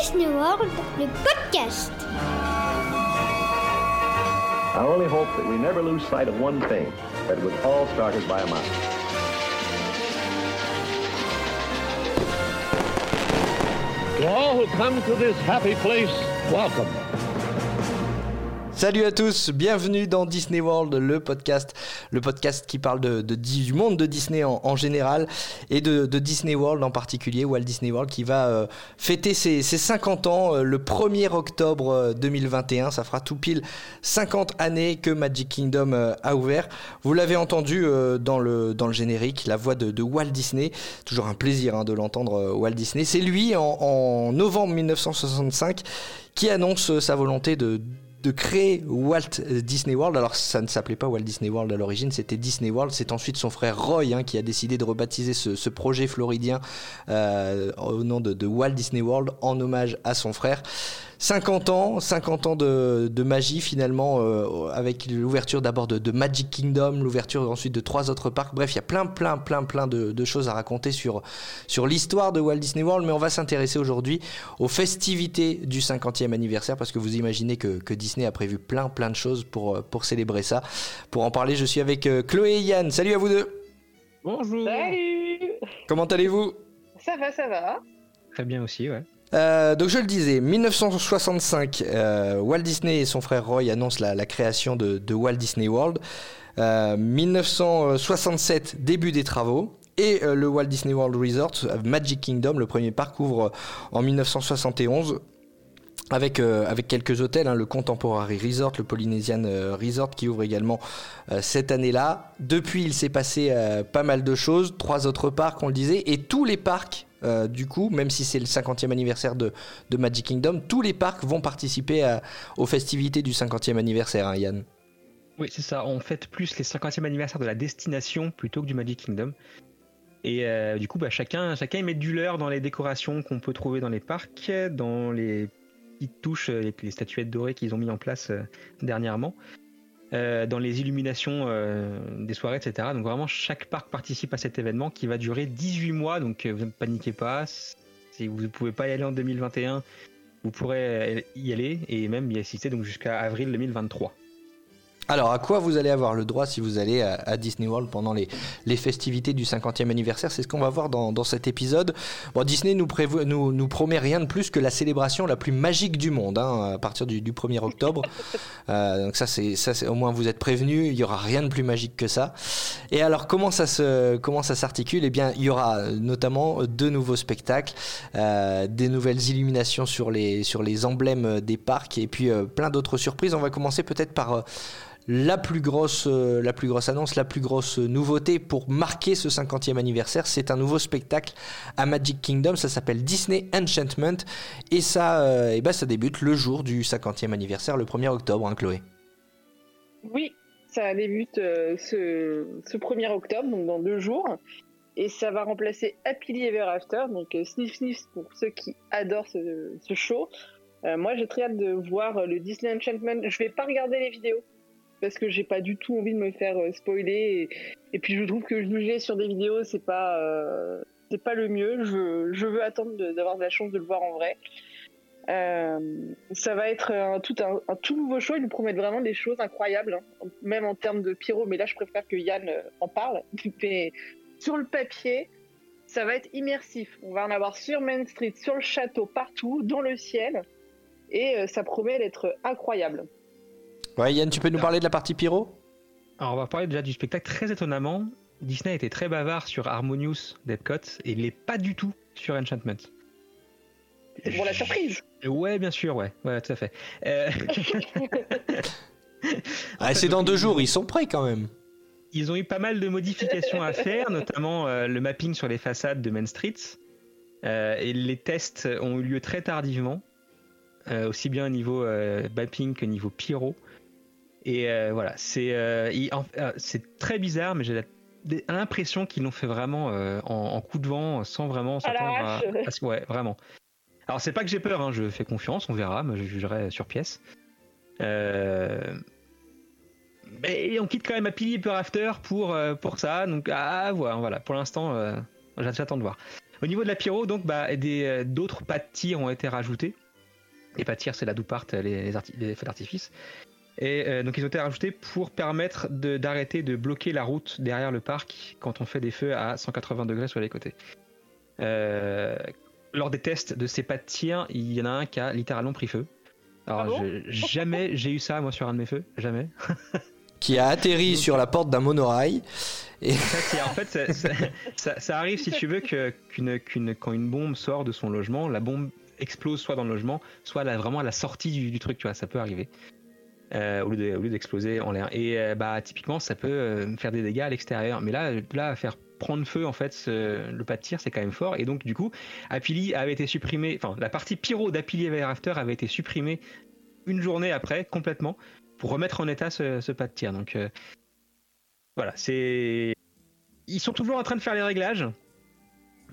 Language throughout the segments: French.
Disney World, le podcast. I only hope that we never lose sight of one thing, that it was all started by a mouse. To all who come to this happy place, welcome. Salut à tous, bienvenue dans Disney World, le podcast, le podcast qui parle du monde de Disney en, général et de, Disney World en particulier, Walt Disney World qui va euh, fêter ses, ses 50 ans euh, le 1er octobre euh, 2021. Ça fera tout pile 50 années que Magic Kingdom euh, a ouvert. Vous l'avez entendu euh, dans, le, dans le générique, la voix de, Walt Disney. Toujours un plaisir hein, de l'entendre, euh, Walt Disney. C'est lui en, novembre 1965 qui annonce euh, sa volonté de de créer Walt Disney World. Alors ça ne s'appelait pas Walt Disney World à l'origine, c'était Disney World. C'est ensuite son frère Roy hein, qui a décidé de rebaptiser ce, projet floridien euh, au nom de Walt Disney World en hommage à son frère. 50 ans, 50 ans de, de magie finalement, euh, avec l'ouverture d'abord de, de Magic Kingdom, l'ouverture ensuite de trois autres parcs. Bref, il y a plein, plein, plein, plein de, de choses à raconter sur, sur l'histoire de Walt Disney World, mais on va s'intéresser aujourd'hui aux festivités du 50e anniversaire, parce que vous imaginez que, que Disney a prévu plein, plein de choses pour, euh, pour célébrer ça. Pour en parler, je suis avec euh, Chloé et Yann. Salut à vous deux Bonjour. Salut Comment allez-vous? Ça va, ça va. Très bien aussi, ouais. Euh, donc je le disais, 1965, euh, Walt Disney et son frère Roy annoncent la, création de, Walt Disney World. Euh, 1967, début des travaux. Et euh, le Walt Disney World Resort, euh, Magic Kingdom, le premier parc, ouvre euh, en 1971 avec, euh, avec quelques hôtels, hein, le Contemporary Resort, le Polynesian euh, Resort qui ouvre également euh, cette année-là. Depuis, il s'est passé euh, pas mal de choses, trois autres parcs, on le disait, et tous les parcs, euh, du coup, même si c'est le 50e anniversaire de, Magic Kingdom, tous les parcs vont participer aux festivités du 50e anniversaire, hein, Yann. Oui, c'est ça. On fête plus les 50e anniversaire de la destination plutôt que du Magic Kingdom. Et euh, du coup, bah, chacun, chacun y met du leur dans les décorations qu'on peut trouver dans les parcs, dans les petites touches, les, les statuettes dorées qu'ils ont mis en place euh, dernièrement, euh, dans les illuminations euh, des soirées, etc. Donc vraiment, chaque parc participe à cet événement qui va durer 18 mois. Donc euh, vous ne paniquez pas. Si vous ne pouvez pas y aller en 2021, vous pourrez y aller et même y assister donc jusqu'à avril 2023. Alors, à quoi vous allez avoir le droit si vous allez à, à Disney World pendant les, les festivités du 50e anniversaire? C'est ce qu'on va voir dans, dans cet épisode. Bon, Disney nous, nous, nous promet rien de plus que la célébration la plus magique du monde hein, à partir du, du 1er octobre. Euh, donc ça, c'est au moins vous êtes prévenus. Il y aura rien de plus magique que ça. Et alors, comment ça s'articule? Eh bien, il y aura euh, notamment deux nouveaux spectacles, euh, des nouvelles illuminations sur les sur les emblèmes des parcs et puis euh, plein d'autres surprises. On va commencer peut-être par euh, la plus grosse, euh, la plus grosse annonce, la plus grosse nouveauté pour marquer ce 50e anniversaire, c'est un nouveau spectacle à Magic Kingdom. Ça s'appelle Disney Enchantment et ça, euh, eh ben, débute le jour du 50e anniversaire, le 1er octobre, hein, Chloé. Oui, ça débute euh, ce, ce 1er octobre, donc dans deux jours. Et ça va remplacer Happily Ever After, donc Sniff Sniff pour ceux qui adorent ce, show. Moi, j'ai très hâte de voir le Disney Enchantment. Je vais pas regarder les vidéos parce que j'ai pas du tout envie de me faire euh, spoiler. Et, puis, je trouve que juger sur des vidéos, c'est pas, euh, c'est pas le mieux. Je, veux attendre d'avoir la chance de le voir en vrai. Euh, ça va être un tout, un, tout nouveau show. Ils nous promettent vraiment des choses incroyables, hein, même en termes de pyro. Mais là, je préfère que Yann en parle. Sur le papier, ça va être immersif. On va en avoir sur Main Street, sur le château, partout, dans le ciel. Et ça promet d'être incroyable. Ouais, Yann, tu peux nous parler de la partie pyro? Alors on va parler déjà du spectacle. Très étonnamment, Disney était très bavard sur Harmonious d'Epcot et il l'est pas du tout sur Enchantment. C'est pour la surprise. Ouais, bien sûr, ouais, ouais, tout à fait. Euh, Ah, fait, C'est dans deux jours, ils sont prêts quand même. ils ont eu pas mal de modifications à faire, notamment euh, le mapping sur les façades de Main Street. Euh, et les tests ont eu lieu très tardivement, euh, aussi bien au niveau euh, mapping que niveau pyro. Et euh, voilà, c'est euh, euh, c'est très bizarre, mais j'ai la- l'impression qu'ils l'ont fait vraiment euh, en, en coup de vent, sans vraiment s'attendre à, à ce- Ouais, vraiment. Alors c'est pas que j'ai peur, hein, je fais confiance, on verra, mais je jugerai sur pièce. Euh, Mais on quitte quand même Happily Ever After pour, euh, pour ça, donc à voir, voilà. Pour l'instant, j'attends de voir. Au niveau de la pyro, donc, bah, d'autres pas de tir ont été rajoutés. Les pas de tir, c'est là d'où partent les, les, les feux d'artifice. Et euh, donc, ils ont été rajoutés pour permettre d'arrêter de bloquer la route derrière le parc quand on fait des feux à 180 degrés sur les côtés. Euh, lors des tests de ces pas de tir, il y en a un qui a littéralement pris feu. Alors, Ah bon je- jamais j'ai eu ça, moi, sur un de mes feux. Jamais. Qui a atterri sur la porte d'un monorail. En fait, c'est- en fait, ça, ça- ça- ça arrive si tu veux que qu'une, quand une bombe sort de son logement, la bombe explose soit dans le logement, soit là, vraiment à la sortie du, du truc, tu vois, ça peut arriver. Euh, au, lieu d'exploser en l'air. Et euh, bah typiquement, ça peut euh, faire des dégâts à l'extérieur. Mais là, là, faire prendre feu en fait, le pas de tir, c'est quand même fort. Et donc du coup, Apili avait été supprimé, enfin la partie pyro d'Apili After avait été supprimée une journée après complètement pour remettre en état ce, pas de tir. Donc voilà, c'est ils sont toujours en train de faire les réglages.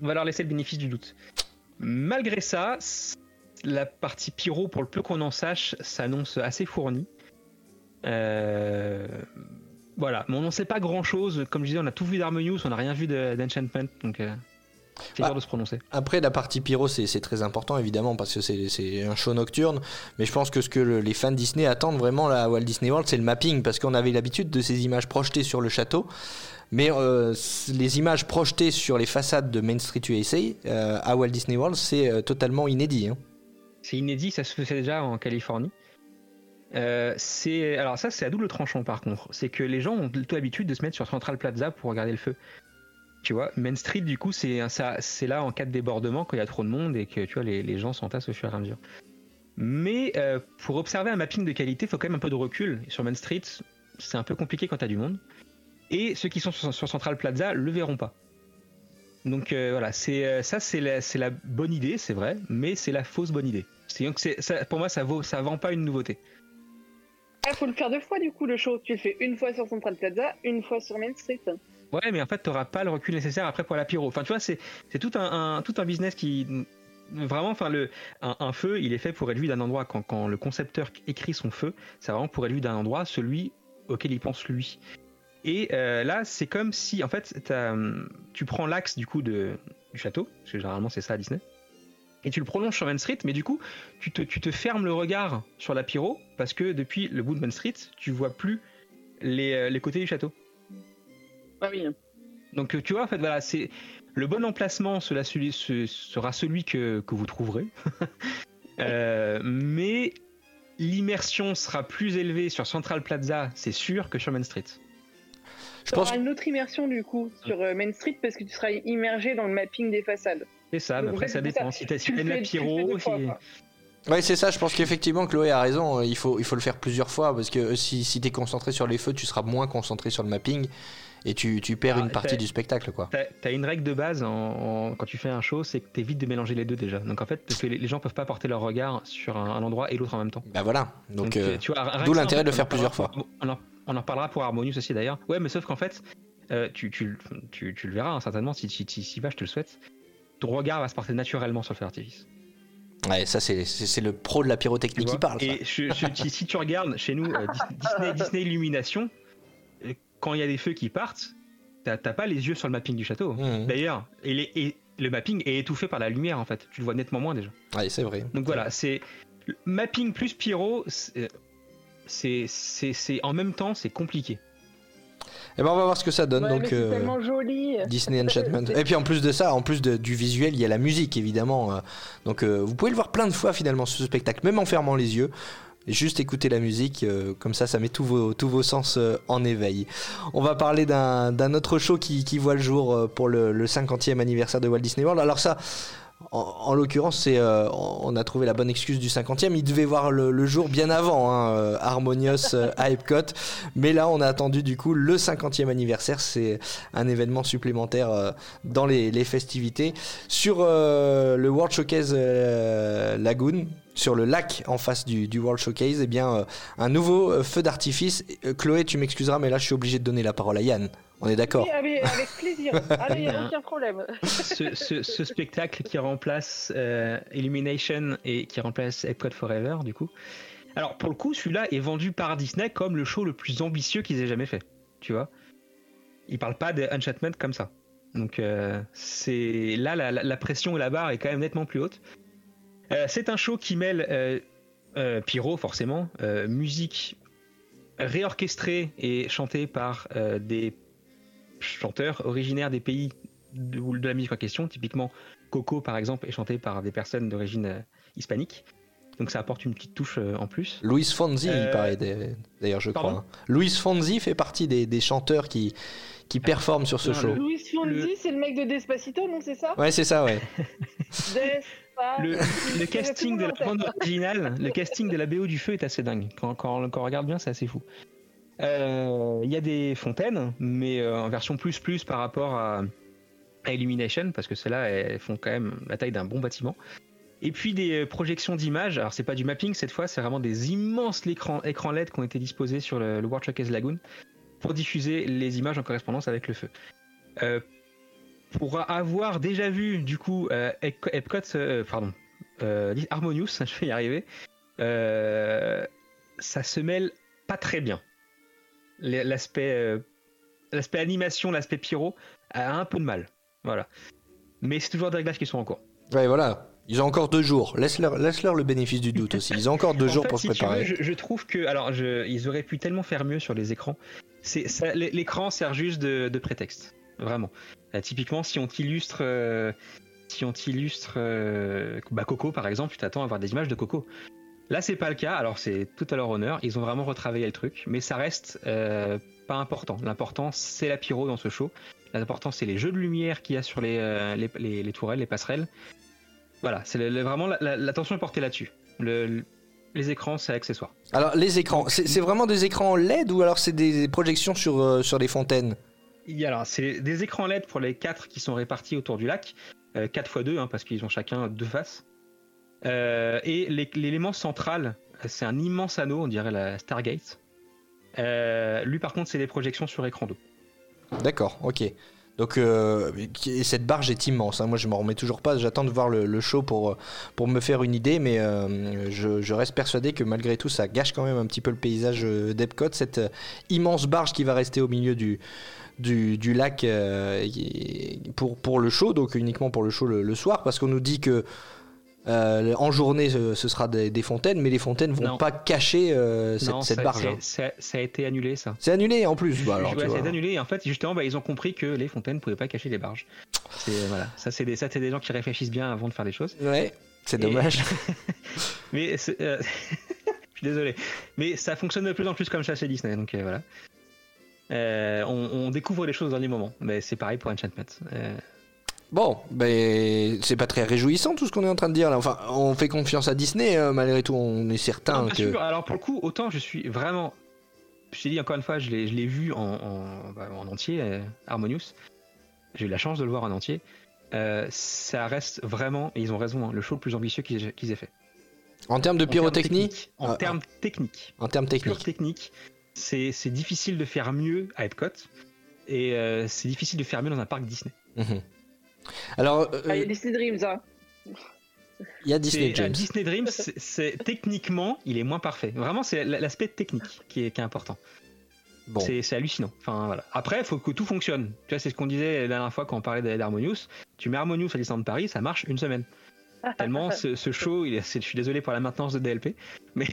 On va leur laisser le bénéfice du doute. Malgré ça, la partie pyro, pour le peu qu'on en sache, s'annonce assez fournie. Euh, Voilà, mais on n'en sait pas grand chose. Comme je disais, on a tout vu d'Harmonious, on n'a rien vu de- d'Enchantment, donc euh, c'est Bah, dur de se prononcer. Après, la partie pyro, c'est très important, évidemment, parce que c'est- un show nocturne. Mais je pense que ce que le- les fans Disney attendent vraiment à Walt Disney World, c'est le mapping, parce qu'on avait l'habitude de ces images projetées sur le château. Mais euh, les images projetées sur les façades de Main Street USA euh, à Walt Disney World, c'est totalement inédit. hein. C'est inédit, ça se faisait déjà en Californie. Euh, c'est alors ça c'est à double tranchant par contre, c'est que les gens ont plutôt l'habitude de se mettre sur Central Plaza pour regarder le feu. Tu vois, Main Street du coup c'est ça c'est là en cas de débordement quand il y a trop de monde et que tu vois les, les gens s'entassent au fur et à mesure. Mais euh, pour observer un mapping de qualité, faut quand même un peu de recul. Sur Main Street, c'est un peu compliqué quand t'as du monde. Et ceux qui sont sur, Central Plaza le verront pas. Donc euh, voilà, c'est ça c'est la, la bonne idée, c'est vrai, mais c'est la fausse bonne idée. C'est donc c'est ça, pour moi ça vaut ça vend pas une nouveauté. Ah, faut le faire deux fois du coup le show. Tu le fais une fois sur Central Plaza, une fois sur Main Street. Ouais, mais en fait t'auras pas le recul nécessaire après pour la pyro. Enfin tu vois c'est tout un, tout un business qui vraiment enfin le un, feu il est fait pour être vu d'un endroit quand quand le concepteur écrit son feu c'est vraiment pour être vu d'un endroit celui auquel il pense lui. Et euh, là, c'est comme si, en fait, tu prends l'axe du coup de, du château, parce que généralement c'est ça à Disney, et tu le prolonges sur Main Street, mais du coup, tu te, tu te fermes le regard sur la pyro, parce que depuis le bout de Main Street, tu vois plus les, euh, les côtés du château. Ah oui. Donc euh, tu vois, en fait, voilà, c'est le bon emplacement cela, celui, ce- sera celui que, que vous trouverez, Euh, mais l'immersion sera plus élevée sur Central Plaza, c'est sûr, que sur Main Street. Je Tu pense auras une autre immersion du coup sur Main Street parce que tu seras immergé dans le mapping des façades. C'est ça, mais après ça dépend. Si t'as la pyro, fois. Ouais, c'est ça. Je pense qu'effectivement, Chloé a raison. euh, Il faut, il faut le faire plusieurs fois parce que euh, si, si tu es concentré sur les feux, tu seras moins concentré sur le mapping et tu, tu perds Ah, une partie du spectacle, quoi. T'as une règle de base en, en- quand tu fais un show, c'est que t'évites de mélanger les deux déjà. Donc en fait, parce que les, les gens peuvent pas porter leur regard sur un, un endroit et l'autre en même temps. Bah voilà. Donc, euh, d'où l'intérêt en de le faire plusieurs parlera- On en, on en reparlera pour Harmonious aussi d'ailleurs. Ouais, mais sauf qu'en fait, euh, tu, tu, tu, tu le verras hein, certainement si tu si, si vas, je te le souhaite. Ton regard va se porter naturellement sur le feu d'artifice. ouais, ça c'est le pro de la pyrotechnie qui parle. Et je- je- si, tu regardes chez nous euh, Dis- Disney, Disney Illumination, euh, quand il y a des feux qui partent, t'as t'as pas les yeux sur le mapping du château. Mhm. D'ailleurs, et, les- et le mapping est étouffé par la lumière en fait. Tu le vois nettement moins déjà. Ouais, c'est vrai. Donc voilà, c'est mapping plus pyro, c'est c'est- c'est c'est- en même temps c'est compliqué. Et ben on va voir ce que ça donne. Ouais, donc c'est euh, tellement joli. Disney Enchantment. Et puis en plus de ça, en plus de- du visuel, il y a la musique évidemment. euh, Donc euh, vous pouvez le voir plein de fois finalement ce spectacle, même en fermant les yeux. Juste écouter la musique, euh, comme ça, ça met tous vos, tous vos sens en éveil. On va parler d'un autre show qui, qui voit le jour pour le, le 50e anniversaire de Walt Disney World. Alors ça, en, en l'occurrence, c'est euh, on a trouvé la bonne excuse du 50e. Il devait voir le, le jour bien avant, hein, euh, Harmonious euh, à Epcot. Mais là, on a attendu du coup le 50e anniversaire. C'est un événement supplémentaire euh, dans les, les festivités. Sur le World Showcase Lagoon, sur le lac en face du, du World Showcase, eh bien, un nouveau feu d'artifice. Chloé, tu m'excuseras, mais là, je suis obligé de donner la parole à Yann. On est d'accord Oui, avec, avec plaisir. Ah là, il n'y a aucun problème. ce, ce- ce spectacle qui remplace euh, Illumination et qui remplace Epcot Forever, du coup. Alors, pour le coup, celui-là est vendu par Disney comme le show le plus ambitieux qu'ils aient jamais fait. Tu vois Ils parlent pas de Enchantment comme ça. Donc euh, c'est là la, la- la pression et la barre est quand même nettement plus haute. Euh, c'est un show qui mêle euh, euh, pyro forcément, euh, musique réorchestrée et chantée par euh, des chanteurs originaires des pays de, ou de la musique en question. Typiquement, Coco par exemple est chanté par des personnes d'origine euh, hispanique. Donc ça apporte une petite touche euh, en plus. Luis Fonzi, il Euh, paraît d'a- d'ailleurs, je pardon crois. hein. Luis Fonzi fait partie des, des chanteurs qui, qui performent sur ce Non, show. le- Louis Fonzi, Le- c'est le mec de Despacito, non, c'est ça? Ouais, c'est ça, ouais. Le, casting de la bande originale, le casting de la BO du feu est assez dingue. Quand, quand, quand on regarde bien, c'est assez fou. Euh, Il y a des fontaines, mais euh, en version plus plus par rapport à, Illumination, parce que celles-là, elles font quand même la taille d'un bon bâtiment. Et puis des euh, projections d'images. Alors c'est pas du mapping cette fois, c'est vraiment des immenses écrans, écrans LED qui ont été disposés sur le, le World Showcase Lagoon pour diffuser les images en correspondance avec le feu. Pour avoir déjà vu du coup Ep- Epcot, pardon, Harmonious, je vais y arriver, ça se mêle pas très bien. L'aspect euh, l'aspect animation, l'aspect pyro a un peu de mal. Voilà. Mais c'est toujours des réglages qui sont en cours. Ouais, voilà. Ils ont encore deux jours. Laisse-leur laisse -leur le bénéfice du doute aussi. Ils ont encore deux En jours fait, pour si se veux, préparer. je, je trouve que, alors, je, ils auraient pu tellement faire mieux sur les écrans. L'écran sert juste de, de prétexte, vraiment. Euh, typiquement, si on t'illustre, euh, si on t'illustre, euh, bah, Coco par exemple, tu t'attends à avoir des images de Coco. Là, c'est pas le cas. Alors, c'est tout à leur honneur. Ils ont vraiment retravaillé le truc, mais ça reste euh, pas important. L'important, c'est la pyro dans ce show. L'important, c'est les jeux de lumière qu'il y a sur les, euh, les, les- les tourelles, les passerelles. Voilà, c'est vraiment la- la- l'attention est portée là-dessus. Le- le- les écrans, c'est accessoire. Alors, les écrans, c'est vraiment des écrans LED ou alors c'est des projections sur, euh, sur des fontaines? Il y a alors, c'est des écrans LED pour les quatre qui sont répartis autour du lac, euh, 4 x 2, parce qu'ils ont chacun deux faces. Euh, et l'é- l'élément central, c'est un immense anneau, on dirait la Stargate. Euh, lui, par contre, c'est des projections sur écran d'eau. D'accord, ok. Donc, euh, et cette barge est immense. hein. Moi, je m'en remets toujours pas. J'attends de voir le, show pour, pour me faire une idée, mais je, reste persuadé que malgré tout, ça gâche quand même un petit peu le paysage d'Epcot. Cette immense barge qui va rester au milieu du, du, lac pour, pour le show, donc uniquement pour le show le soir, parce qu'on nous dit que euh, en journée, ce, ce sera des, des fontaines, mais les fontaines vont Non. pas cacher euh, cette, non, cette ça, barge. c'est- hein. ça- ça a été annulé, ça. C'est annulé en plus. Bah, alors, Ouais, été annulé. Et en fait, justement, bah, ils ont compris que les fontaines ne pouvaient pas cacher les barges. C'est voilà, ça c'est des, ça, c'est des gens qui réfléchissent bien avant de faire des choses. Ouais, c'est Et- dommage. Mais c'est, euh, je suis désolé. Mais ça fonctionne de plus en plus comme ça chez Disney, donc euh, voilà. Euh, on, on découvre les choses au dernier moment, mais c'est pareil pour Enchantment. Bon, ben c'est pas très réjouissant tout ce qu'on est en train de dire là. Enfin, on fait confiance à Disney euh, malgré tout. On est certain non, que. sûr. Alors pour le coup, autant je suis vraiment. Je t'ai dit encore une fois, je l'ai, je l'ai vu en, en, bah, en entier, euh, Harmonious. J'ai eu la chance de le voir en entier. Euh, ça reste vraiment, et ils ont raison, hein, le show le plus ambitieux qu'ils, qu'ils aient fait. En termes de En termes pyrotechnie, techniques, En Ah, termes techniques. en termes techniques. technique, c'est, c'est difficile de faire mieux à Epcot. Et euh, c'est difficile de faire mieux dans un parc Disney. Mhm. Alors, euh, Ah, il y a Disney Dreams, hein. il y a Disney C'est- euh, James. Disney Dreams, c'est, techniquement, il est moins parfait. Vraiment, c'est l'aspect technique qui est, qui est important. Bon, C'est, hallucinant. Enfin, voilà. Après, il faut que tout fonctionne. Tu vois, c'est ce qu'on disait la dernière fois quand on parlait d'Harmonious. Tu mets Harmonious à Disneyland Paris, ça marche une semaine. Tellement ce, ce show, il est, c'est- je suis désolé pour la maintenance de DLP, mais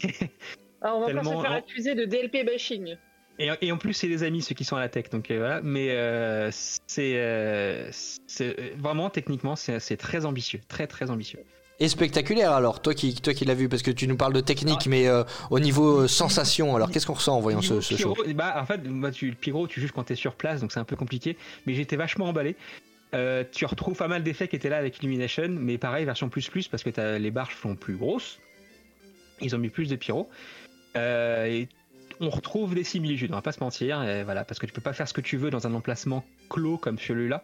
Ah, on va pas Tellement- se faire accuser de DLP bashing. Et, et en plus, c'est des amis, ceux qui sont à la tech. Donc euh, voilà. Mais euh, c'est, euh, vraiment techniquement, c'est, très ambitieux, très très ambitieux. et spectaculaire alors. Toi qui, toi qui l'as vu, parce que tu nous parles de technique, Ah. mais au niveau sensation, alors qu'est-ce qu'on ressent en voyant ce, show? bah, en fait, bah, tu, le pyro, tu juges quand t'es sur place, donc c'est un peu compliqué. Mais j'étais vachement emballé. Tu retrouves pas mal d'effets qui étaient là avec Illumination, mais pareil, version plus plus, parce que t'as- les barges sont plus grosses. Ils ont mis plus de pyro. Euh, et on retrouve des similitudes, on va pas se mentir, voilà, parce que tu peux pas faire ce que tu veux dans un emplacement clos comme celui-là.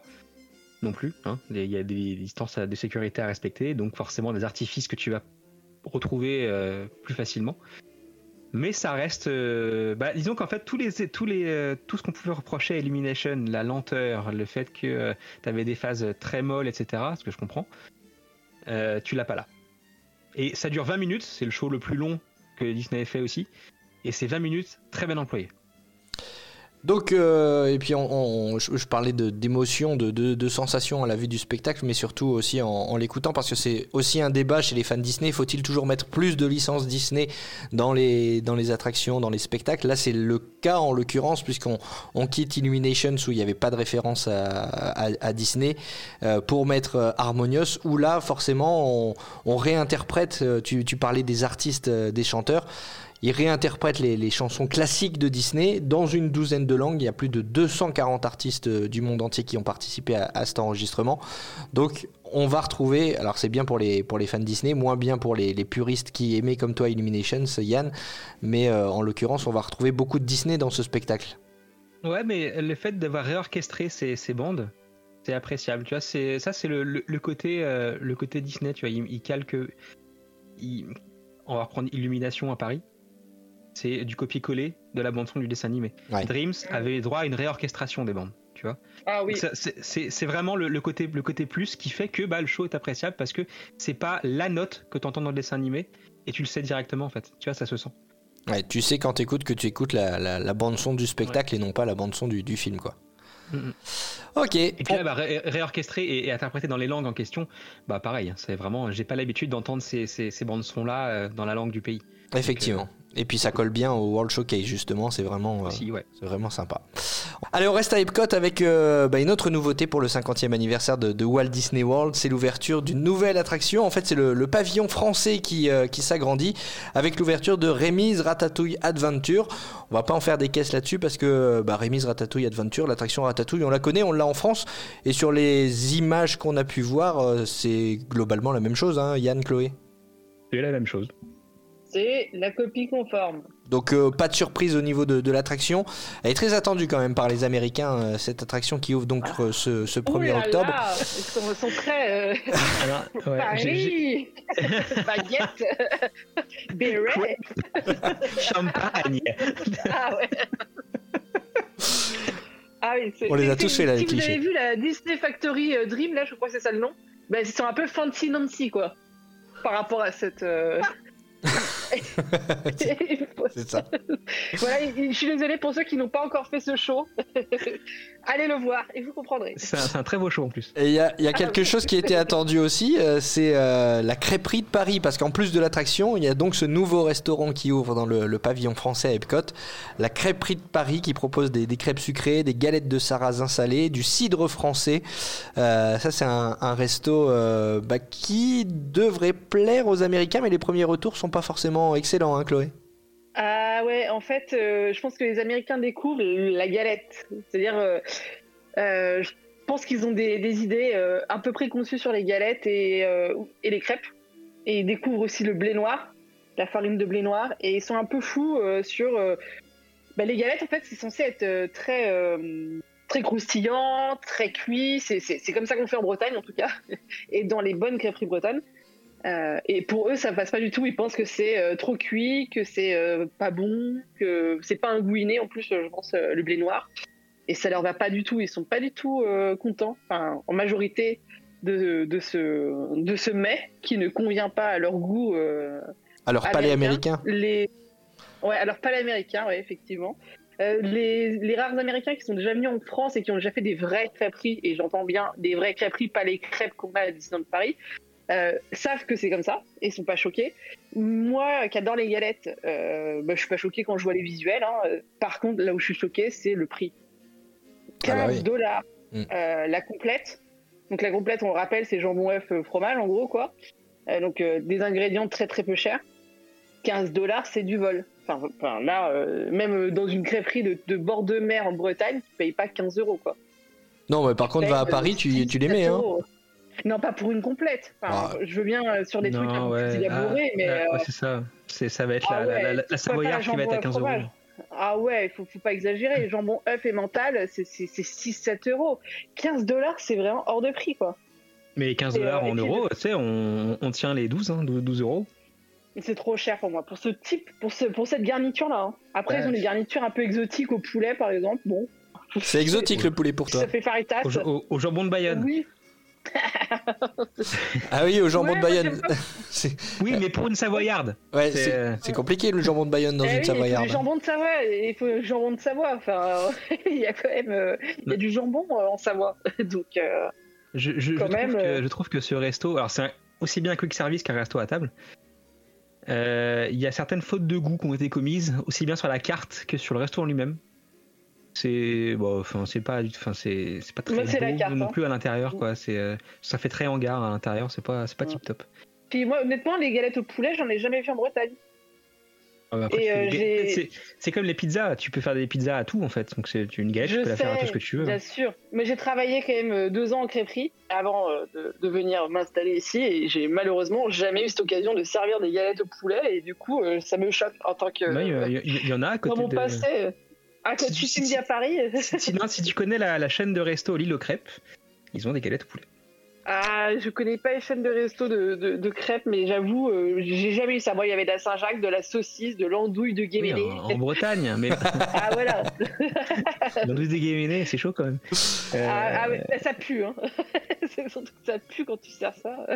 Non plus. hein. Il y a des distances de sécurité à respecter, donc forcément des artifices que tu vas retrouver euh, plus facilement. Mais ça reste. euh, bah, disons qu'en fait, tous les, tous les, euh, tout ce qu'on pouvait reprocher à Illumination, la lenteur, le fait que tu avais des phases très molles, etc., ce que je comprends, tu l'as pas là. Et ça dure 20 minutes, c'est le show le plus long que Disney ait fait aussi. Et c'est 20 minutes très bien employées. Donc, euh, et puis on, je, parlais d'émotion, de, de, sensations à la vue du spectacle, mais surtout aussi en, l'écoutant, parce que c'est aussi un débat chez les fans Disney. Faut-il toujours mettre plus de licences Disney dans les, dans les attractions, dans les spectacles? Là, c'est le cas en l'occurrence, puisqu'on on quitte Illuminations où il n'y avait pas de référence à, à, Disney euh, pour mettre euh, Harmonious, où là, forcément, on, on réinterprète. Tu, tu parlais des artistes, des chanteurs. Ils réinterprètent les, chansons classiques de Disney dans une douzaine de langues. Il y a plus de 240 artistes euh, du monde entier qui ont participé à, cet enregistrement. Donc, on va retrouver, alors c'est bien pour les, pour les fans Disney, moins bien pour les, puristes qui aimaient comme toi Illuminations, Yann, mais euh, en l'occurrence, on va retrouver beaucoup de Disney dans ce spectacle. Ouais, mais le fait d'avoir réorchestré ces, bandes, c'est appréciable. Tu vois, c'est ça, c'est le, euh, côté Disney. Tu vois, il, il calque. il- on va reprendre Illumination à Paris. C'est du copier-coller de la bande son du dessin animé. Ouais. Dreams avait droit à une réorchestration des bandes. Tu vois. Ah oui. C'est- vraiment le, le côté le côté plus qui fait que bah, le show est appréciable parce que c'est pas la note que tu entends dans le dessin animé et tu le sais directement en fait. Tu vois, ça se sent. Ouais, tu sais quand t'écoutes que tu écoutes la, la, la bande-son du spectacle et non pas la bande-son du, du film, quoi. Mhm. Ok. Et puis là, bah, ré- réorchestré et, et interprété dans les langues en question, bah pareil, hein, c'est vraiment, j'ai pas l'habitude d'entendre ces, ces, ces bandes son là dans la langue du pays. Effectivement. Et puis ça colle bien au World Showcase, justement, c'est vraiment... euh, ouais. C'est vraiment sympa. Allez, on reste à Epcot avec euh, bah, une autre nouveauté pour le 50e anniversaire de, de Walt Disney World. C'est l'ouverture d'une nouvelle attraction. En fait, c'est le, le pavillon français qui, euh, qui s'agrandit avec l'ouverture de Rémise Ratatouille Adventure. On va pas en faire des caisses là-dessus parce que bah, Rémise Ratatouille Adventure, l'attraction Ratatouille, on la connaît, on l'a en France. Et sur les images qu'on a pu voir, euh, c'est globalement la même chose, hein, Yann, Chloé? C'est la même chose. C'est la copie conforme. Donc euh, pas de surprise au niveau de, de l'attraction. Elle est très attendue quand même par les Américains, euh, cette attraction qui ouvre donc euh, ce, ce 1er Ouh là octobre. là, ils sont, très euh, Alors, ouais, Paris, baguette, béret. Champagne. Ah ouais. Ah oui, c'est- On les a tous fait, là, les Si vous clichés. avez vu la Disney Factory euh, Dream, là, je crois que c'est ça le nom, bah, ils sont un peu fancy Nancy, quoi. Par rapport à cette. C'est ça. voilà, je suis désolée pour ceux qui n'ont pas encore fait ce show. Allez le voir et vous comprendrez. C'est un, très beau show en plus. Et il y a, il y a Ah, quelque oui. chose qui a été attendu aussi, euh, c'est euh, la crêperie de Paris, parce qu'en plus de l'attraction, il y a donc ce nouveau restaurant qui ouvre dans le, le pavillon français à Epcot, la crêperie de Paris qui propose des, des crêpes sucrées, des galettes de sarrasin salées, du cidre français. Euh, ça, c'est un, un resto euh, bah, qui devrait plaire aux Américains, mais les premiers retours sont pas forcément excellents, hein, Chloé. Ah ouais, en fait, euh, je pense que les Américains découvrent la galette. C'est-à-dire, euh, euh, je pense qu'ils ont des, idées un peu préconçues sur les galettes et, les crêpes. Et ils découvrent aussi le blé noir, la farine de blé noir. Et ils sont un peu fous sur... bah, les galettes, en fait, c'est censé être très... très croustillant, très cuit, c'est comme ça qu'on fait en Bretagne en tout cas, et dans les bonnes crêperies bretonnes. Euh, et pour eux, ça passe pas du tout. Ils pensent que c'est euh, trop cuit, que c'est euh, pas bon, que c'est pas ingouiné en plus, je pense, le blé noir. Et ça leur va pas du tout. Ils sont pas du tout contents, enfin, en majorité, de, de, ce, de ce mets qui ne convient pas à leur goût. Alors, pas les Américains. les... Ouais, alors pas les Américains, ouais, effectivement. Les, les rares Américains qui sont déjà venus en France et qui ont déjà fait des vraies crêperies, et j'entends bien des vraies crêperies, pas les crêpes qu'on a à Disneyland Paris, euh, savent que c'est comme ça et sont pas choqués. Moi, qui adore les galettes, euh, bah, je suis pas choquée quand je vois les visuels. hein. Euh, Par contre, là où je suis choquée, c'est le prix. 15 Ah bah oui. dollars Mm. euh, la complète. Donc la complète, on le rappelle, c'est jambon, œuf, fromage, en gros, quoi. Donc des ingrédients très très peu chers. 15 dollars, c'est du vol. Enfin, enfin, là, même dans une crêperie de, de bord de mer en Bretagne, tu payes pas 15 euros, quoi. Non, mais par contre, va à Paris, tu, 6, tu les 7 mets, hein. Non, pas pour une complète. Enfin, Ah. Je veux bien euh, sur des trucs un peu plus élaborés, ah, mais. ah, euh, ouais, c'est ça. C'est ça va être ah la, ouais, la, la, la pourquoi pas savoyarde qui va être à jambon, 15 euros. Ah ouais, il faut, faut pas exagérer. Jambon, œuf et mental, c'est 6-7 euros. 15 dollars, c'est vraiment hors de prix, quoi. Mais 15 Et, dollars euh, et en euros, tu sais, on, on tient les 12, hein, 12, 12 euros. C'est trop cher pour moi. Pour ce type, pour, ce, pour cette garniture-là. hein. Après, Ouais. ils ont des garnitures un peu exotiques au poulet, par exemple. Bon, C'est exotique le poulet pour toi. ça fait faritas. Au, au- au jambon de Bayonne. Oui. Ah oui, au jambon Ouais, de Bayonne. Oui, mais pour une Savoyarde. ouais, C'est, c'est euh, c'est compliqué le jambon de Bayonne dans Eh une oui, il faut savoyarde. du jambon de Savoie, il faut jambon de Savoie. Enfin, il y a quand même euh, il y a du jambon euh, en Savoie. Donc, euh, Je, je, je Quand trouve même, que, euh. je trouve que ce resto, alors c'est aussi bien un quick service qu'un resto à table. Euh, Il y a certaines fautes de goût qui ont été commises, aussi bien sur la carte que sur le resto en lui-même. C'est bon, enfin c'est pas, enfin c'est c'est pas très Moi, beau carte, non hein. plus à l'intérieur quoi. C'est euh, ça fait très hangar à l'intérieur, c'est pas c'est pas Ouais. tip top. puis moi, honnêtement, les galettes au poulet, j'en ai jamais vu en Bretagne. Et, euh, j'ai- c'est comme les pizzas, tu peux faire des pizzas à tout en fait. Donc c'est une galette, Je tu peux la faire à tout sais, ce que tu veux. Bien sûr. Mais j'ai travaillé quand même euh, deux ans en crêperie avant euh, de, de venir m'installer ici et j'ai malheureusement jamais eu cette occasion de servir des galettes au poulet et du coup euh, ça me choque en tant que. Il y, y- y en a à dans côté mon de. passé. Euh, Ah, quand Si- tu si- me dis si- à Paris. si, si- tu connais la, la chaîne de resto L'île aux crêpes, ils ont des galettes au poulet. Ah, je connais pas les chaînes de resto de, de, de crêpes, mais j'avoue, euh, j'ai jamais eu ça. Moi, il y avait de la Saint-Jacques, de la saucisse, de l'andouille de Oui, Guéméné. en, en Bretagne, mais Ah, voilà. l'andouille de Guéméné, c'est chaud quand même. Euh, Ah, ah, ouais, ça pue, hein. C'est surtout que ça pue quand tu sers ça.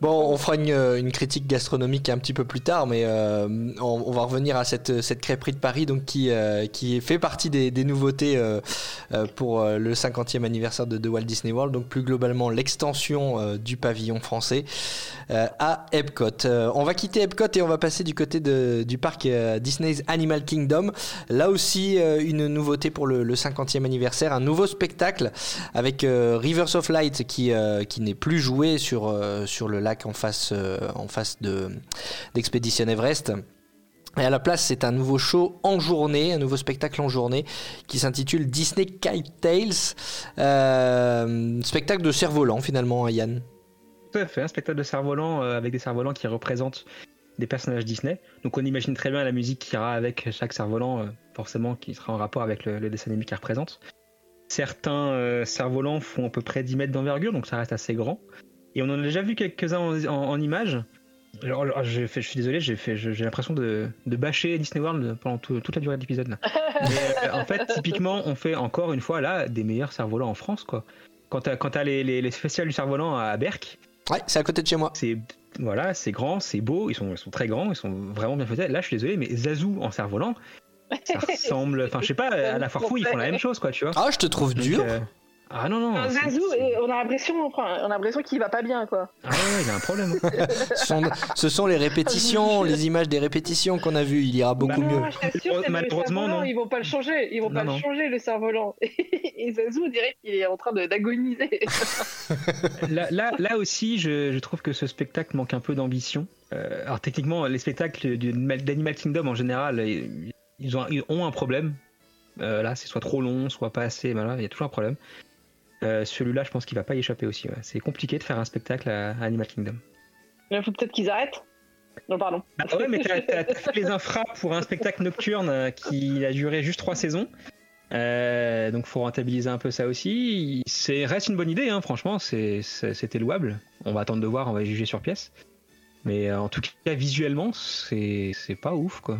Bon, on fera une, euh, une critique gastronomique un petit peu plus tard, mais euh, on, va revenir à cette, cette crêperie de Paris, donc qui, euh, fait partie des, nouveautés euh, euh, pour euh, le 50e anniversaire de, Walt Disney World, donc plus globalement l'extension euh, du pavillon français euh, à Epcot. Euh, on va quitter Epcot et on va passer du côté du parc euh, Disney's Animal Kingdom. Là aussi, euh, une nouveauté pour le, le 50e anniversaire, un nouveau spectacle avec euh, Rivers of Light euh, qui n'est plus joué sur, euh, sur le lac en face, euh, en face de, d'Expédition Everest. Et à la place, c'est un nouveau show en journée, un nouveau spectacle en journée qui s'intitule Disney Kite Tales. Euh, spectacle de cerf-volant finalement, hein, Yann. Tout à fait, un spectacle de cerf-volant avec des cerfs-volants qui représentent des personnages Disney. Donc on imagine très bien la musique qui ira avec chaque cerf-volant, forcément qui sera en rapport avec le, le dessin animé qu'il représente. Certains euh, cerfs-volants font à peu près 10 mètres d'envergure, donc ça reste assez grand. Et on en a déjà vu quelques-uns en, en- en images. Alors, alors, j'ai fait- je suis désolé, j'ai fait- j'ai j'ai l'impression de, de bâcher Disney World pendant tout- toute la durée de l'épisode. là. Mais, euh, en fait, typiquement, on fait encore une fois là des meilleurs cerfs-volants en France. quoi. Quand t'as quand t'as les, les, les festivals du cerf-volant à Berck, Ouais, c'est à côté de chez moi. c'est voilà, c'est grand, c'est beau, ils sont, ils sont très grands, ils sont vraiment bien faits. Là, je suis désolé, mais Zazou en cerf-volant, ça ressemble, enfin, je sais pas, à la Farfouille, ils font la même chose, quoi, tu vois. Ah, je te trouve Donc, dur. euh, Ah non non. Un Zazou, et on a l'impression, enfin, on a l'impression qu'il va pas bien, quoi. Ah ouais, il y a un problème. Ce sont, ce sont les répétitions, les images des répétitions qu'on a vues. Il ira beaucoup Bah, mieux. Non, je t'assure, c'est le Malheureusement, non. Ils vont pas le changer, ils vont Non, pas non. le changer, le cerf-volant. Et Zazou, on dirait qu'il est en train de- d'agoniser. là, là, là aussi, je, je trouve que ce spectacle manque un peu d'ambition. Euh, alors techniquement, les spectacles d'Animal Kingdom en général, ils ils ont, ils ont un problème. Euh, là, c'est soit trop long, soit pas assez. Voilà, il y a toujours un problème. Euh, Celui-là, je pense qu'il va pas y échapper aussi. ouais. C'est compliqué de faire un spectacle à, Animal Kingdom. Il faut peut-être qu'ils arrêtent. Non, pardon. Bah ouais, mais t'as t'as- t'as fait les infras pour un spectacle nocturne euh, qui a duré juste trois saisons. Euh, donc faut rentabiliser un peu ça aussi. C'est reste une bonne idée, hein, franchement, c'est- c'est- c'était louable. On va attendre de voir, on va juger sur pièce. Mais euh, en tout cas, visuellement, c'est c'est pas ouf, quoi.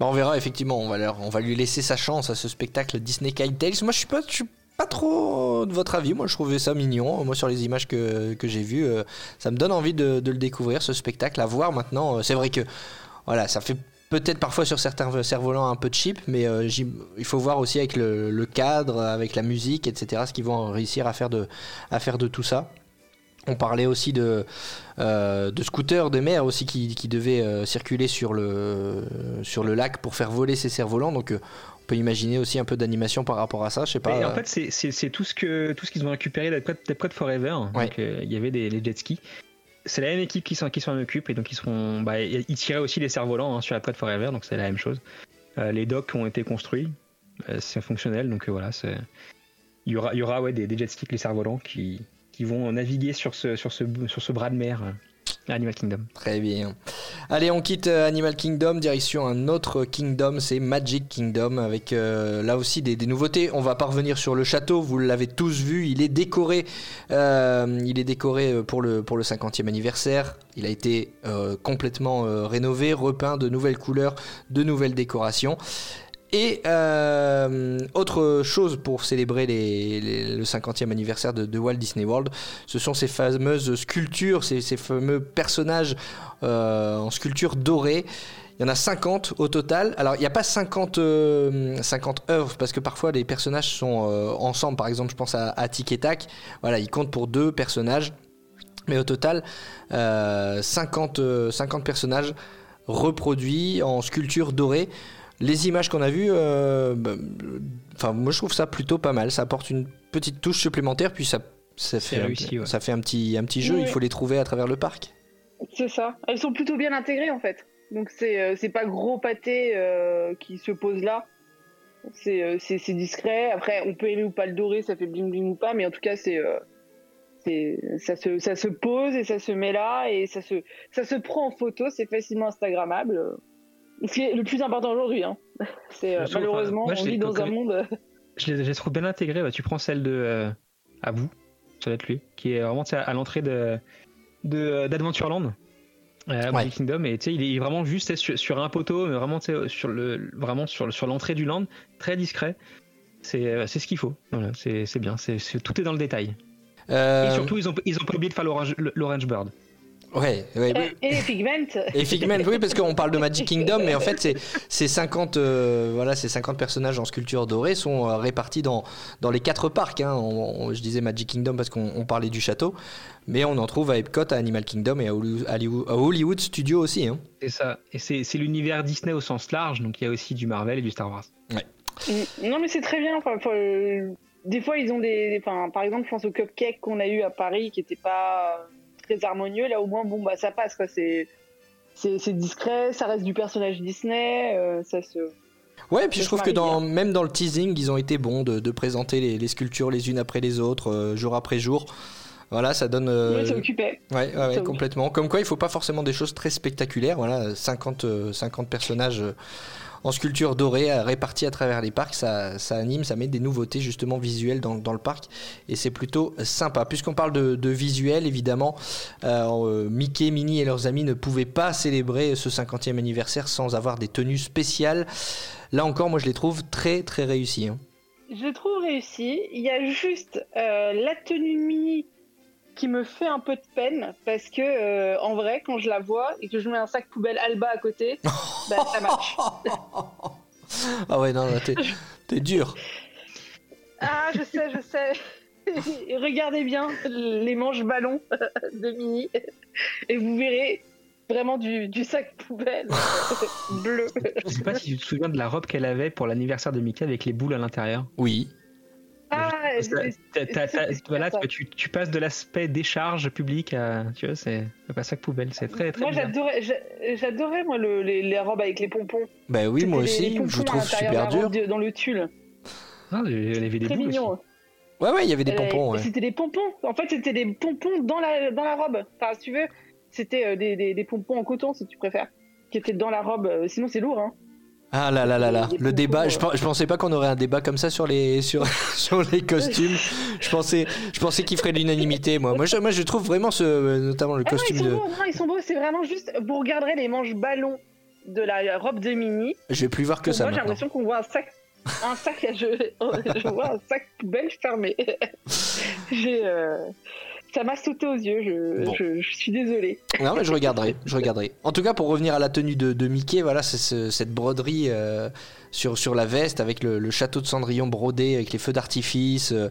Bah, on verra effectivement. On va, leur- on va lui laisser sa chance à ce spectacle Disney Kite Tales. Moi, je suis pas, je suis pas trop de votre avis. Moi, je trouvais ça mignon. Moi, sur les images que, j'ai vues, euh, ça me donne envie de, le découvrir, ce spectacle, à voir maintenant. Euh, C'est vrai que, voilà, ça fait peut-être parfois sur certains cerfs-volants un peu cheap, mais euh, il faut voir aussi avec le, cadre, avec la musique, etc., ce qu'ils vont réussir à faire de, de tout ça. On parlait aussi de, euh, de scooters de mer aussi qui, devaient circuler sur le, lac pour faire voler ces cerfs-volants. Donc on peut imaginer aussi un peu d'animation par rapport à ça. Je sais pas. Et en euh, fait, c'est- tout ce que tout ce qu'ils ont récupéré d'Epcot Forever. Ouais. Donc euh, il y avait des les jet skis. C'est la même équipe qui s'en qui s'en occupe et donc ils seront bah, ils tiraient aussi les cerfs-volants hein, sur Epcot Forever, donc c'est la même chose. Euh, les docks ont été construits, euh, c'est fonctionnel, donc voilà, c'est il y aura il y aura ouais des, des jet skis les cerfs-volants qui qui vont naviguer sur ce sur ce sur ce bras de mer. Animal Kingdom. Très bien. Allez, on quitte euh, Animal Kingdom, direction un autre Kingdom, c'est Magic Kingdom, avec euh, là aussi des, nouveautés. On va pas revenir sur le château, vous l'avez tous vu, il est décoré, euh, il est décoré pour le, pour le 50e anniversaire. Il a été complètement rénové, repeint de nouvelles couleurs, de nouvelles décorations. Et euh, autre chose pour célébrer le 50e anniversaire de, Walt Disney World, ce sont ces fameuses sculptures, ces, fameux personnages euh, en sculpture dorée. Il y en a 50 au total. Alors, il n'y a pas 50, euh, 50 œuvres, parce que parfois les personnages sont ensemble. Par exemple, je pense à, à Tic et Tac. Voilà, ils comptent pour deux personnages. Mais au total, euh, 50, euh, 50 personnages reproduits en sculpture dorée. Les images qu'on a vues, euh, bah, enfin, moi je trouve ça plutôt pas mal. Ça apporte une petite touche supplémentaire, puis ça, fait, un- réussi, ouais. ça fait un petit, un petit jeu. Oui. Il faut les trouver à travers le parc. C'est ça. Elles sont plutôt bien intégrées en fait. Donc c'est euh, c'est pas gros pâté euh, qui se pose là. C'est c'est c'est discret. Après, on peut aimer ou pas le doré, ça fait bling bling ou pas, mais en tout cas c'est euh, c'est ça se ça se pose et ça se met là et ça se ça se prend en photo. C'est facilement instagrammable. Ce qui est le plus important aujourd'hui. Hein. C'est euh, malheureusement enfin, moi, je on vit dans un comme- monde. Je les, je les trouve bien intégrés. bah, tu prends celle de euh, à vous, ça doit être lui, qui est vraiment à l'entrée de de- d'Adventureland. Euh, Magic Kingdom et tu sais il est vraiment juste sur, sur un poteau mais vraiment sur le vraiment sur le- sur l'entrée du land très discret c'est euh, c'est ce qu'il faut voilà c'est c'est bien c'est c'est- tout est dans le détail Euh, et surtout ils ont ils ont pas oublié de faire l'orange l'orange bird ouais, ouais, ouais. Et, et les pigments. Et Figment, oui, parce qu'on parle de Magic Kingdom, mais en fait, c'est- ces 50, euh, voilà, ces 50 personnages en sculpture dorée sont euh, répartis dans, dans les quatre parcs. hein. On- on- je disais Magic Kingdom parce qu'on on parlait du château, mais on en trouve à Epcot, à Animal Kingdom et à Hollywood, à Hollywood Studio aussi. hein. c'est ça et c'est c'est l'univers Disney au sens large donc il y a aussi du Marvel et du Star Wars Mm. Non, mais c'est très bien. Enfin, euh, des fois, ils ont des. Enfin, par exemple, je pense au cupcake qu'on a eu à Paris qui était pas très harmonieux. Là, au moins, bon, bah, ça passe, quoi. C'est. C'est discret, ça reste du personnage Disney, euh, ça se. Ouais, puis je Ça trouve que dans, même dans le teasing, ils ont été bons de, de présenter les, les sculptures les unes après les autres, euh, jour après jour. Voilà, ça donne. euh, Oui. Ouais, ouais, ouais, oui. complètement. Comme quoi, il faut pas forcément des choses très spectaculaires. Voilà, 50, euh, 50 personnages euh, en sculpture dorée euh, répartis à travers les parcs, ça, ça anime, ça met des nouveautés justement visuelles dans, dans le parc et c'est plutôt sympa. Puisqu'on parle de, de visuel, évidemment, euh, euh, Mickey, Minnie et leurs amis ne pouvaient pas célébrer ce 50e anniversaire sans avoir des tenues spéciales. Là encore, moi je les trouve très très réussies. hein. Je trouve réussi. Il y a juste euh, la tenue mini qui me fait un peu de peine parce que euh, en vrai, quand je la vois et que je mets un sac poubelle Alba à côté, bah, ça match. ah ouais, non, non, t'es, t'es dur. Ah, je sais, je sais. Regardez bien les manches ballons de Mini et vous verrez vraiment du, du sac poubelle bleu. je sais pas si tu te souviens de la robe qu'elle avait pour l'anniversaire de Mickey avec les boules à l'intérieur Oui. Voilà, tu, tu passes de l'aspect décharge publique à tu vois c'est pas sac poubelle c'est très très moi j'adorais, j'a- j'adorais moi le- les, les robes avec les pompons. Bah oui, moi les- les aussi, je trouve super dur. de- dans le tulle. Ah, avait des Très aussi. mignon. Ouais, ouais, il y avait des pompons. ouais. C'était des pompons. En fait, c'était des pompons dans la, dans la robe. Enfin, si tu veux, c'était euh, des, des, des pompons en coton, si tu préfères, qui étaient dans la robe. Euh, Sinon, c'est lourd, hein. Ah là là là là, le débat, je, je pensais pas qu'on aurait un débat comme ça sur les, sur, sur les costumes. Je pensais, je pensais qu'il ferait l'unanimité, moi. Moi je, moi, je trouve vraiment ce, notamment le Ah non, costume ils sont de. beaux, non, ils sont beaux. C'est vraiment juste, vous regarderez les manches ballons de la robe de Mini. Je vais plus voir que Pour ça moi, j'ai l'impression qu'on voit un sac, un sac, à- je, je vois un sac poubelle fermé. j'ai, euh, ça m'a sauté aux yeux. Je, Bon. je, je suis désolée. Non, mais je regarderai, je regarderai. En tout cas, pour revenir à la tenue de, de Mickey, voilà, c'est ce- cette broderie euh, sur, sur la veste avec le, le château de Cendrillon brodé avec les feux d'artifice, euh,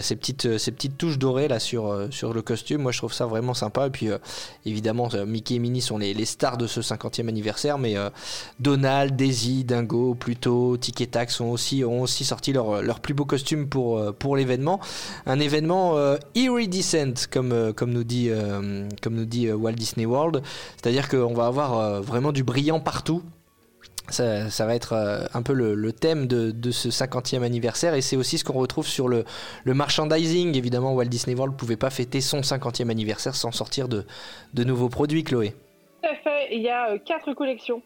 ces petites, euh, ces petites touches dorées là sur, euh, sur le costume. Moi, je trouve ça vraiment sympa. Et puis, euh, évidemment, euh, Mickey et Minnie sont les, stars de ce 50e anniversaire, mais euh, Donald, Daisy, Dingo, Pluto, Tic et sont aussi, ont aussi sorti leur, plus beau costume pour, euh, l'événement. Un événement euh, iridescent, comme, euh, nous dit, euh, comme nous dit euh, Walt Disney World. C'est-à-dire qu'on va avoir euh, vraiment du brillant partout. Ça, va être euh, un peu le, thème de, ce 50e anniversaire et c'est aussi ce qu'on retrouve sur le, merchandising. Évidemment, Walt Disney World ne pouvait pas fêter son 50e anniversaire sans sortir de, nouveaux produits, Chloé. Tout à fait. Il y a euh, quatre collections.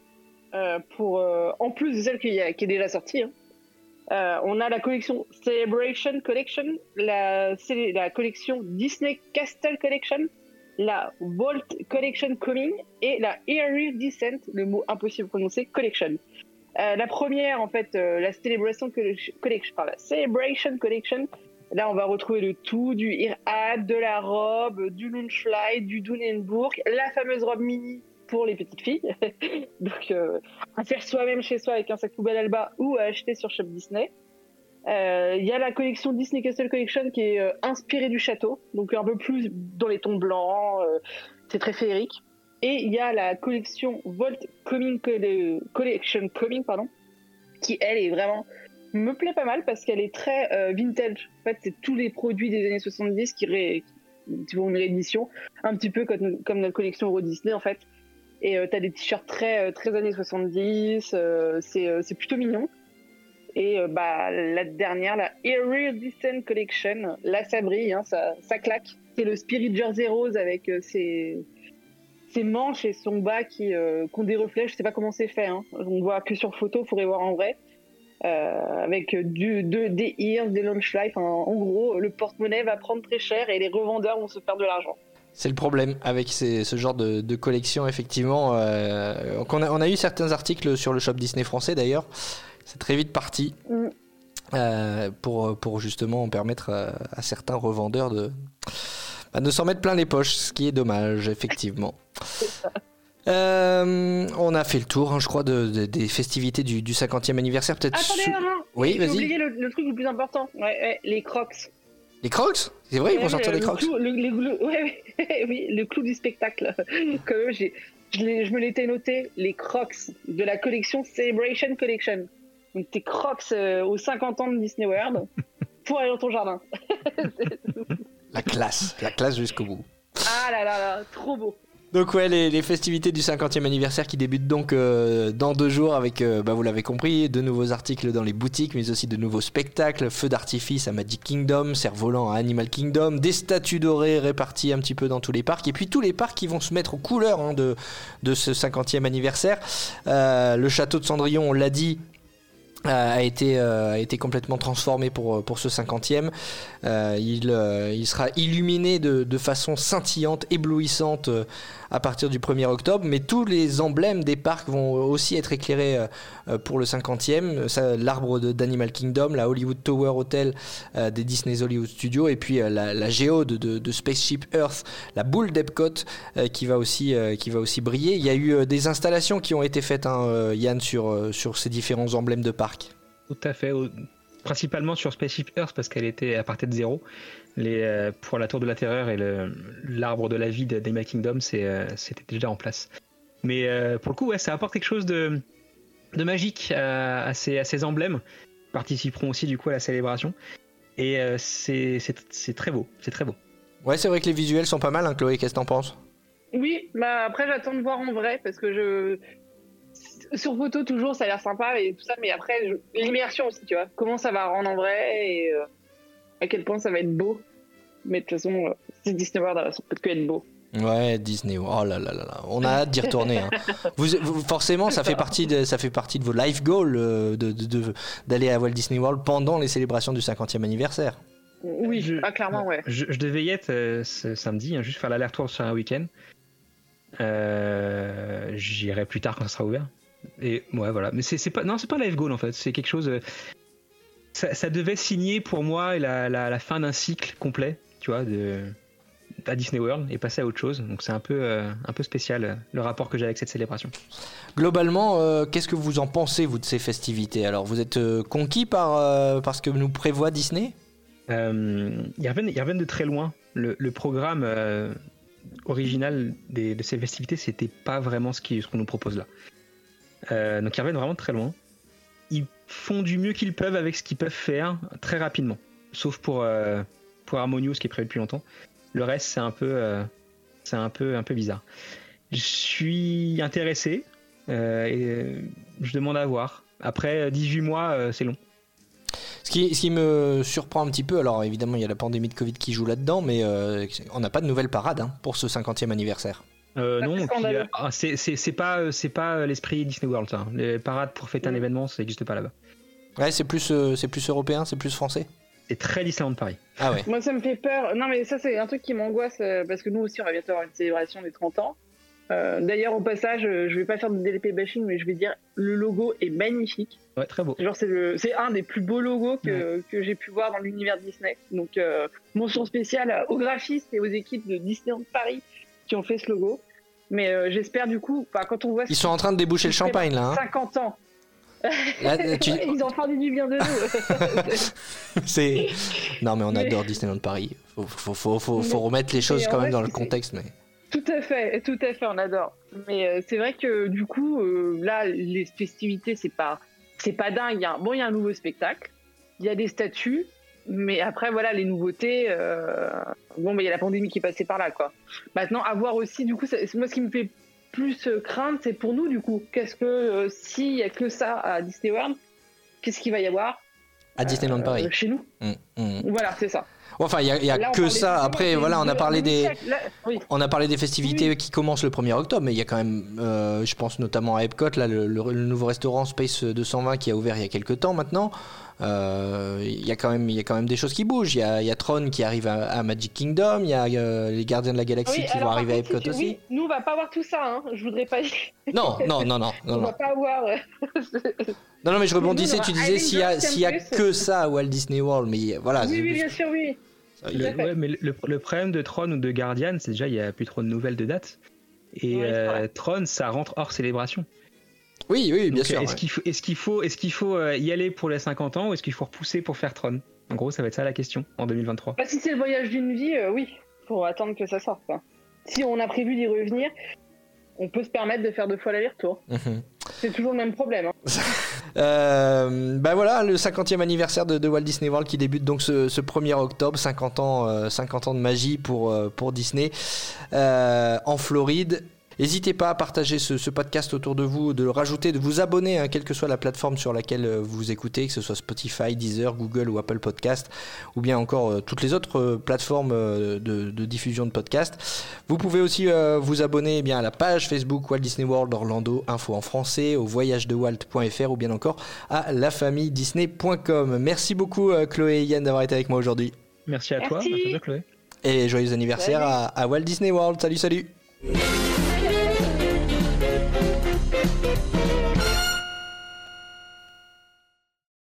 euh, pour, en plus de celle qui, qui est déjà sortie. hein. On a la collection Celebration Collection, la collection Disney Castle Collection, la Vault Collection Coming et la Iridescent, le mot impossible à prononcer, Collection. Euh, la première, en fait, euh, la Celebration Collection, la Celebration Collection. Là, on va retrouver le tout du Irhad, de la robe, du Lunchfly, du Dunenburg, la fameuse robe mini pour les petites filles. Donc, euh, à faire soi-même chez soi avec un sac poubelle Alba ou à acheter sur Shop Disney. Euh, Il y a la collection Disney Castle Collection qui est euh, inspirée du château, donc un peu plus dans les tons blancs. euh, c'est très féerique. Et il y a la collection Volt Coming Colle- Collection Coming, pardon, qui elle est vraiment me plaît pas mal parce qu'elle est très vintage. En fait, c'est tous les produits des années 70 qui, ré... vont une réédition, un petit peu comme, notre collection Euro Disney en fait. Et euh, t'as des t-shirts très très années 70, euh, c'est euh, c'est plutôt mignon. Et euh, bah la dernière, la Iridescent Collection, là ça brille, hein, ça, ça claque. C'est le Spirit Jersey Rose avec euh, ses, ses manches et son bas qui, euh, qui ont des reflets. Je sais pas comment c'est fait. Hein. On voit que sur photo, faudrait voir en vrai. Avec du, de, des ears, des launch life. en gros, le porte-monnaie va prendre très cher et les revendeurs vont se faire de l'argent. C'est le problème avec ce genre de, collection, effectivement. on a eu certains articles sur le shop Disney français d'ailleurs. C'est très vite parti Mm. euh, pour, pour justement permettre à, à certains revendeurs de, bah, de s'en mettre plein les poches, ce qui est dommage, effectivement. Euh, on a fait le tour, hein, je crois, de, de- des festivités du, du 50e anniversaire. Peut-être Attendez, sous- non, non. Oui, J'ai vas-y. oublié le, le truc le plus important. Ouais, les crocs. Les crocs? C'est vrai, ils vont sortir le- les le crocs. clou- le, le- le- ouais, ouais, oui, le clou du spectacle. Quand même, j'ai, je, l'ai- je me l'étais noté, les crocs de la collection Celebration Collection. Donc tes crocs euh, aux 50 ans de Disney World pour aller dans ton jardin. La classe, la classe jusqu'au bout. Ah là là là, trop beau. Donc ouais, les, les festivités du 50e anniversaire qui débutent donc euh, dans deux jours avec, euh, bah, vous l'avez compris, de nouveaux articles dans les boutiques, mais aussi de nouveaux spectacles, feux d'artifice à Magic Kingdom, cerfs-volants à Animal Kingdom, des statues dorées réparties un petit peu dans tous les parcs, et puis tous les parcs qui vont se mettre aux couleurs hein, de, de ce 50e anniversaire. Euh, le château de Cendrillon, on l'a dit, a été, euh, a été complètement transformé pour, pour ce 50e. Euh, il, euh, il sera illuminé de, de façon scintillante, éblouissante euh, à partir du 1er octobre, mais tous les emblèmes des parcs vont aussi être éclairés euh, pour le 50e. Ça, L'arbre d'Animal Kingdom, la Hollywood Tower Hotel euh, des Disney's Hollywood Studios, et puis euh, la, géode de, Spaceship Earth, la boule d'Epcot qui, va aussi, qui va aussi briller. Il y a eu des installations qui ont été faites, hein, Yann, sur, sur ces différents emblèmes de parcs. Tout à fait. Principalement sur Spaceship Earth parce qu'elle était à partir de zéro. Les, euh, pour la Tour de la Terreur et le- l'arbre de la vie de- d'Animal Kingdom, euh, c'était déjà en place. Mais euh, pour le coup, ouais, ça apporte quelque chose de, de magique à, à ces, à ces emblèmes. Ils participeront aussi du coup à la célébration. Et euh, c'est, c'est, c'est très beau. C'est très beau. Ouais, c'est vrai que les visuels sont pas mal, hein, Chloé, qu'est-ce que t'en penses? Oui, bah après j'attends de voir en vrai parce que je sur photo toujours ça a l'air sympa et tout ça, mais après je- l'immersion aussi, tu vois. Comment ça va rendre en vrai et euh, à quel point ça va être beau. Mais de toute façon, euh, c'est Disney World, alors ça peut que être beau. Ouais, Disney. Oh là là là là. On a hâte d'y retourner. hein. Vous, vous- forcément, ça fait partie de, ça fait partie de vos life goals euh, de, de- de- d'aller à Walt Disney World pendant les célébrations du 50e anniversaire. Oui, Je- ah, clairement, ouais. Je, je devais y être euh, ce samedi, hein, juste faire l'aller-retour sur un week-end. Euh, J'irai plus tard quand ça sera ouvert. Et ouais, voilà. Mais c'est c'est pas, non, c'est pas un live goal en fait. C'est quelque chose. Ça, ça devait signer pour moi la, la, la fin d'un cycle complet, tu vois, de à Disney World et passer à autre chose. Donc c'est un peu, euh, un peu spécial euh, le rapport que j'ai avec cette célébration. Globalement, euh, qu'est-ce que vous en pensez, vous, de ces festivités? Alors, vous êtes euh, conquis par, par ce que nous prévoit Disney? Ils, reviennent, ils reviennent de très loin. Le, le programme original des- de ces festivités, c'était pas vraiment ce qu'on nous propose là. Donc ils reviennent vraiment de très loin. Font du mieux qu'ils peuvent avec ce qu'ils peuvent faire très rapidement. Sauf pour, euh, pour Harmonious qui est prévu depuis longtemps. Le reste, c'est un peu, euh, c'est un peu, un peu bizarre. Je suis intéressé euh, et je demande à voir. Après 18 mois, c'est long. ce qui, ce qui me surprend un petit peu, alors évidemment, il y a la pandémie de Covid qui joue là-dedans, mais on n'a pas de nouvelle parade hein, pour ce 50e anniversaire. Euh, non, c'est euh, ah, c'est pas euh, c'est pas l'esprit Disney World ça. Les parades pour fêter un Mm. événement, ça n'existe pas là-bas. Ouais, c'est plus, euh, c'est plus européen, c'est plus français C'est très Disneyland Paris. Ah ouais. Moi, ça me fait peur. Non, mais ça, c'est un truc qui m'angoisse euh, parce que nous aussi, on va bientôt avoir une célébration des 30 ans. Euh, D'ailleurs, au passage, euh, je vais pas faire de DLP bashing, mais je vais dire le logo est magnifique. Ouais, très beau. Genre, c'est le- c'est un des plus beaux logos que, que j'ai pu voir dans l'univers Disney. Donc, euh, mention spéciale aux graphistes et aux équipes de Disneyland Paris qui ont fait ce logo. Mais euh, j'espère du coup, quand on voit Ils sont en train de déboucher le champagne là. hein. 50 ans, Là, tu- ils ont fait du bien de nous. c'est non mais on Mais- adore Disneyland Paris. Faut, faut, faut, faut, faut Mais- remettre les choses quand même vrai, dans le contexte. Mais Tout à fait, tout à fait, on adore. Mais euh, c'est vrai que du coup, euh, là, les festivités, c'est pas, c'est pas dingue. A, bon, il y a un nouveau spectacle, il y a des statues, mais après, voilà, les nouveautés. euh, bon, mais il y a la pandémie qui est passée par là, quoi. Maintenant, à voir aussi, du coup, ça- moi, ce qui me fait plus euh, craindre, c'est pour nous, du coup. Qu'est-ce que euh, s'il y a que ça à Disney World, qu'est-ce qu'il va y avoir à Disneyland euh, Paris. chez nous Mm, mm. Voilà, c'est ça. Enfin, il y a, Là, que ça. Après, voilà, on a parlé de des. siècle. Là, oui. On a parlé des festivités Oui. qui commencent le 1er octobre, mais il y a quand même, euh, je pense notamment à Epcot, là, le, le- le nouveau restaurant Space 220 qui a ouvert il y a quelques temps maintenant. Euh, Il y, a quand même, il y a quand même des choses qui bougent. Il y a, y a Tron qui arrive à, à Magic Kingdom, il y a euh, les Gardiens de la Galaxie Oui, qui alors, vont arriver à si Epcot tu- aussi. oui, nous, on va pas avoir tout ça. Hein. Je voudrais pas. Non, non, non, non, non, on non. va pas avoir. euh, Non, non, mais je rebondissais, nous, tu disais s'il y, a, Avengers s'il y a Campus. que ça à Walt Disney World, mais voilà. oui, oui, bien sûr, oui. Le- ouais, mais le, le problème de Tron ou de Guardian, c'est déjà il y a plus trop de nouvelles de date. Et euh, vrai. Tron, ça rentre hors célébration. Oui, oui, bien Donc, sûr. Est-ce ouais. qu'il faut, est-ce qu'il faut, est-ce qu'il faut euh, y aller pour les 50 ans ou est-ce qu'il faut repousser pour faire Tron? En gros, ça va être ça la question en 2023. Bah, si c'est le voyage d'une vie, euh, oui. Faut attendre que ça sorte. Si on a prévu d'y revenir, on peut se permettre de faire deux fois l'aller-retour. Mhm. C'est toujours le même problème. hein. Euh, bah voilà, le 50e anniversaire de, de Walt Disney World qui débute donc ce, ce 1er octobre, 50 ans, euh, 50 ans de magie pour, euh, pour Disney euh, en Floride. N'hésitez pas à partager ce, ce podcast autour de vous, de le rajouter, de vous abonner, hein, quelle que soit la plateforme sur laquelle euh, vous écoutez, que ce soit Spotify, Deezer, Google ou Apple Podcast, ou bien encore euh, toutes les autres euh, plateformes euh, de, de diffusion de podcasts. Vous pouvez aussi euh, vous abonner eh bien, à la page Facebook Walt Disney World Orlando, info en français, au voyagedewalt.fr ou bien encore à lafamille-disney.com. Merci beaucoup euh, Chloé et Yann d'avoir été avec moi aujourd'hui. Merci à toi, Merci. merci à toi, Chloé. Et joyeux anniversaire à Walt Disney World. Salut, salut